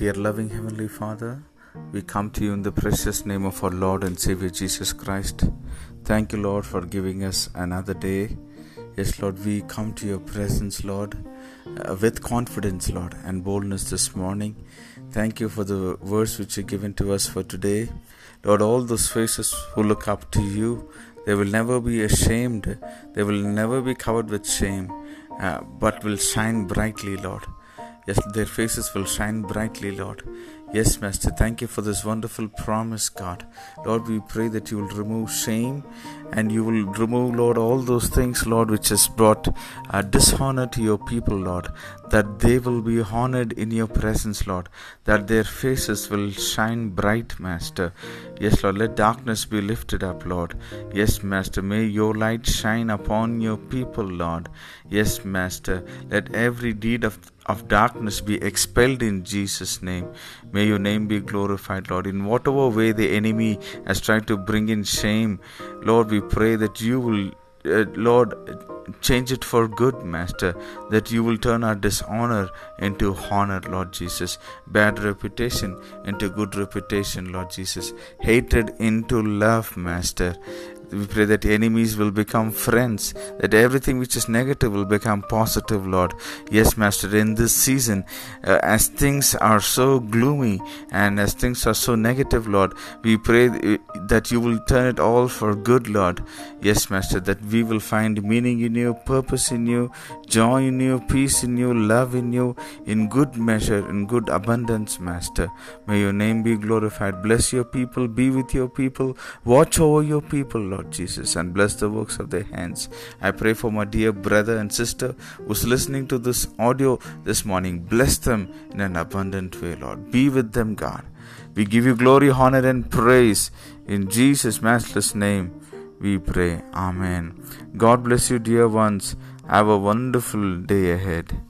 Dear loving Heavenly Father, we come to you in the precious name of our Lord and Savior Jesus Christ. Thank you, Lord, for giving us another day. Yes, Lord, we come to your presence, Lord, uh, with confidence, Lord, and boldness this morning. Thank you for the words which are given to us for today. Lord, all those faces who look up to you, they will never be ashamed, they will never be covered with shame, uh, but will shine brightly, Lord. Yes, their faces will shine brightly, Lord. Yes, Master, thank you for this wonderful promise, God. Lord, we pray that you will remove shame and you will remove, Lord, all those things, Lord, which has brought uh, dishonor to your people, Lord. That they will be honored in your presence, Lord. That their faces will shine bright, Master. Yes, Lord, let darkness be lifted up, Lord. Yes, Master, may your light shine upon your people, Lord. Yes, Master, let every deed of of darkness be expelled in Jesus' name. May your name be glorified, Lord. In whatever way the enemy has tried to bring in shame, Lord, we pray that you will, uh, Lord, change it for good, Master, that you will turn our dishonor into honor, Lord Jesus, bad reputation into good reputation, Lord Jesus, hatred into love, Master. We pray that enemies will become friends, that everything which is negative will become positive, Lord. Yes, Master, in this season, uh, as things are so gloomy and as things are so negative, Lord, we pray that you will turn it all for good, Lord. Yes, Master, that we will find meaning in you, purpose in you, joy in you, peace in you, love in you, in good measure, in good abundance, Master. May your name be glorified. Bless your people, be with your people, watch over your people, Lord. Lord Jesus, and bless the works of their hands. I pray for my dear brother and sister who's listening to this audio this morning. Bless them in an abundant way, Lord. Be with them, God. We give you glory, honor, and praise. In Jesus' matchless name, we pray. Amen. God bless you, dear ones. Have a wonderful day ahead.